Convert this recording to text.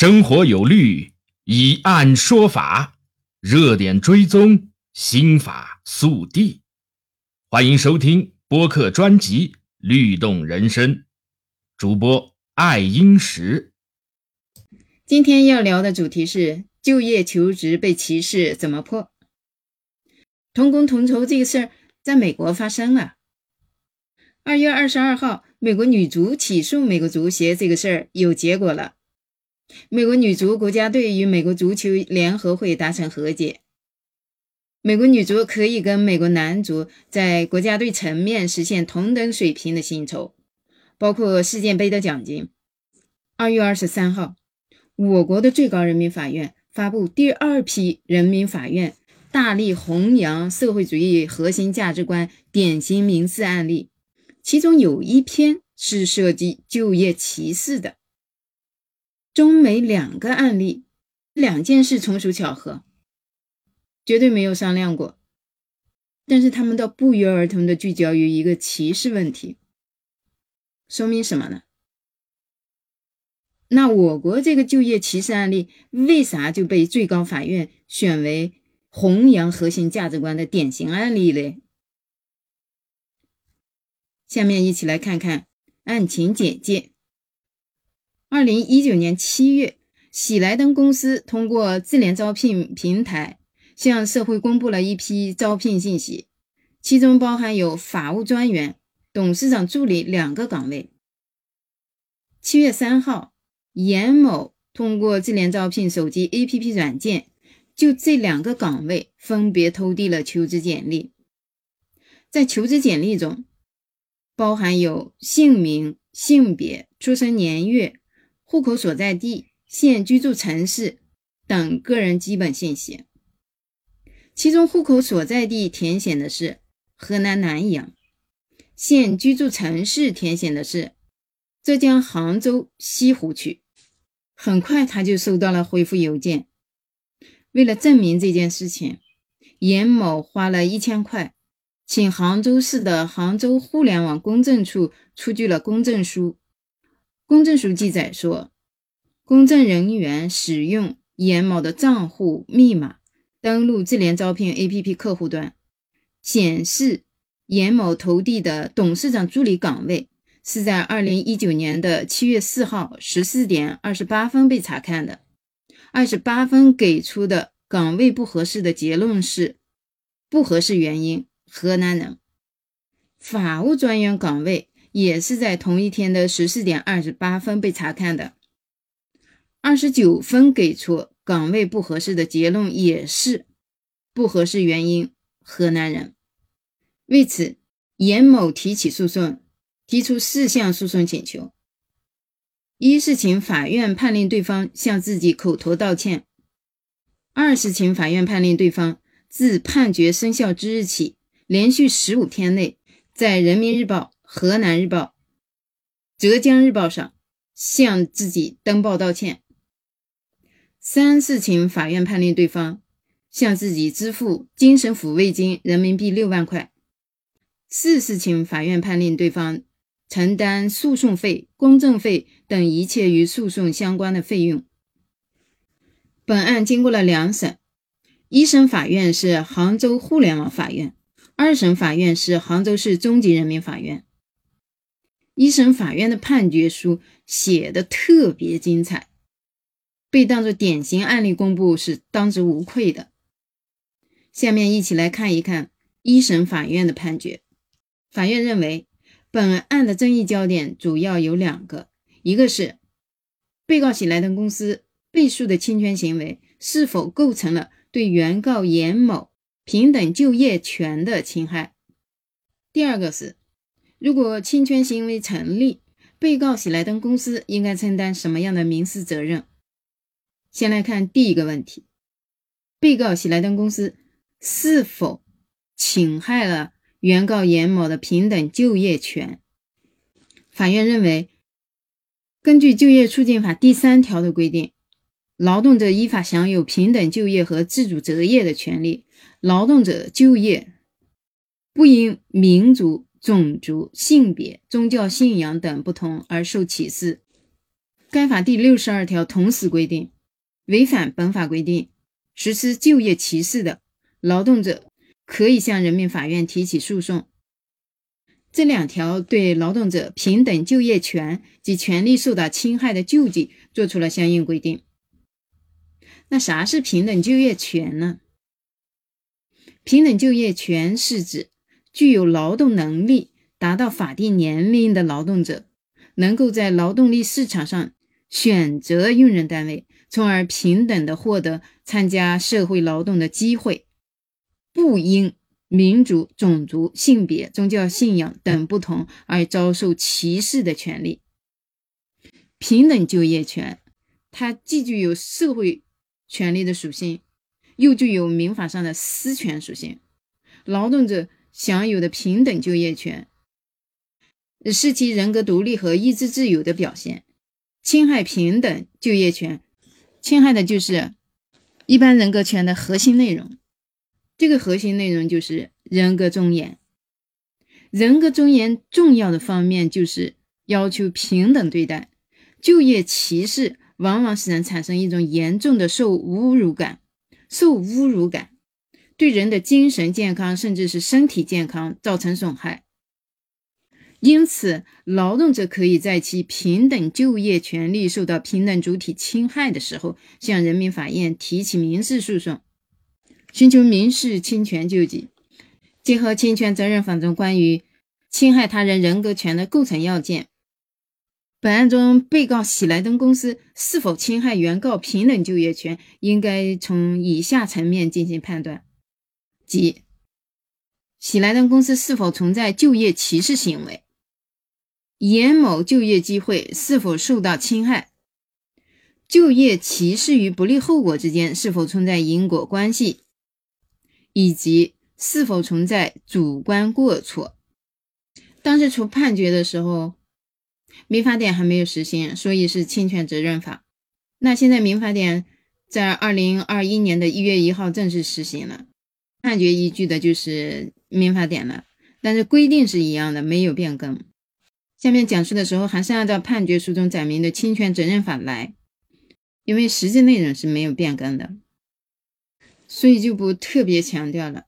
生活有律，以案说法，热点追踪，心法速递。欢迎收听播客专辑《律动人生》，主播爱英石。今天要聊的主题是就业求职被歧视怎么破？同工同酬这个事儿在美国发生了。二月二十二号，美国女足起诉美国足协这个事儿有结果了。美国女足国家队与美国足球联合会达成和解，美国女足可以跟美国男足在国家队层面实现同等水平的薪酬，包括世界杯的奖金。二月二十三号，我国的最高人民法院发布第二批人民法院大力弘扬社会主义核心价值观典型民事案例。其中有一篇是涉及就业歧视的，中美两个案例，两件事纯属巧合，绝对没有商量过，但是他们都不约而同的聚焦于一个歧视问题，说明什么呢？那我国这个就业歧视案例为啥就被最高法院选为弘扬核心价值观的典型案例嘞？下面一起来看看案情简介。二零一九年七月，喜来登公司通过智联招聘平台向社会公布了一批招聘信息，其中包含有法务专员、董事长助理两个岗位。七月三号，严某通过智联招聘手机 APP 软件，就这两个岗位分别投递了求职简历。在求职简历中，包含有姓名、性别、出生年月、户口所在地、现居住城市等个人基本信息。其中，户口所在地填写的是河南南阳，现居住城市填写的是浙江杭州西湖区。很快，他就收到了回复邮件。为了证明这件事情，严某花了一千块。请杭州市的杭州互联网公证处出具了公证书。公证书记载说，公证人员使用严某的账户密码登录智联招聘 APP 客户端，显示严某投递的董事长助理岗位是在二零一九年的七月四号十四点二十八分被查看的。二十八分给出的岗位不合适的结论是不合适原因。河南人，法务专员岗位也是在同一天的十四点二十八分被查看的，二十九分给出岗位不合适的结论也是不合适原因，河南人。为此，严某提起诉讼，提出四项诉讼请求：一是请法院判令对方向自己口头道歉；二是请法院判令对方自判决生效之日起。连续十五天内，在人民日报、河南日报、浙江日报上向自己登报道歉。三是请法院判令对方向自己支付精神抚慰金人民币六万块。四是请法院判令对方承担诉讼费、公证费等一切与诉讼相关的费用。本案经过了两审，一审法院是杭州互联网法院。二审法院是杭州市中级人民法院。一审法院的判决书写的特别精彩，被当作典型案例公布是当之无愧的。下面一起来看一看一审法院的判决。法院认为，本案的争议焦点主要有两个，一个是被告喜来登公司被诉的侵权行为是否构成了对原告严某。平等就业权的侵害。第二个是，如果侵权行为成立，被告喜来登公司应该承担什么样的民事责任？先来看第一个问题：被告喜来登公司是否侵害了原告严某的平等就业权？法院认为，根据就业促进法第三条的规定，劳动者依法享有平等就业和自主择业的权利。劳动者就业不因民族、种族、性别、宗教信仰等不同而受歧视。该法第六十二条同时规定，违反本法规定实施就业歧视的劳动者，可以向人民法院提起诉讼。这两条对劳动者平等就业权及权利受到侵害的救济作出了相应规定。那啥是平等就业权呢？平等就业权是指具有劳动能力达到法定年龄的劳动者，能够在劳动力市场上选择用人单位，从而平等的获得参加社会劳动的机会，不因民族、种族、性别、宗教信仰等不同而遭受歧视的权利。平等就业权，它既具有社会权利的属性。又具有民法上的私权属性，劳动者享有的平等就业权，是其人格独立和意志自由的表现。侵害平等就业权，侵害的就是一般人格权的核心内容。这个核心内容就是人格尊严。人格尊严重要的方面就是要求平等对待。就业歧视往往使人产生一种严重的受侮辱感。受侮辱感对人的精神健康甚至是身体健康造成损害，因此，劳动者可以在其平等就业权利受到平等主体侵害的时候，向人民法院提起民事诉讼，寻求民事侵权救济。结合侵权责任法中关于侵害他人人格权的构成要件。本案中，被告喜来登公司是否侵害原告平等就业权，应该从以下层面进行判断：即喜来登公司是否存在就业歧视行为，严某就业机会是否受到侵害，就业歧视与不利后果之间是否存在因果关系，以及是否存在主观过错。当时出判决的时候。民法典还没有实行，所以是侵权责任法。那现在民法典在二零二一年的一月一号正式实行了，判决依据的就是民法典了，但是规定是一样的，没有变更。下面讲述的时候还是按照判决书中载明的侵权责任法来，因为实际内容是没有变更的，所以就不特别强调了。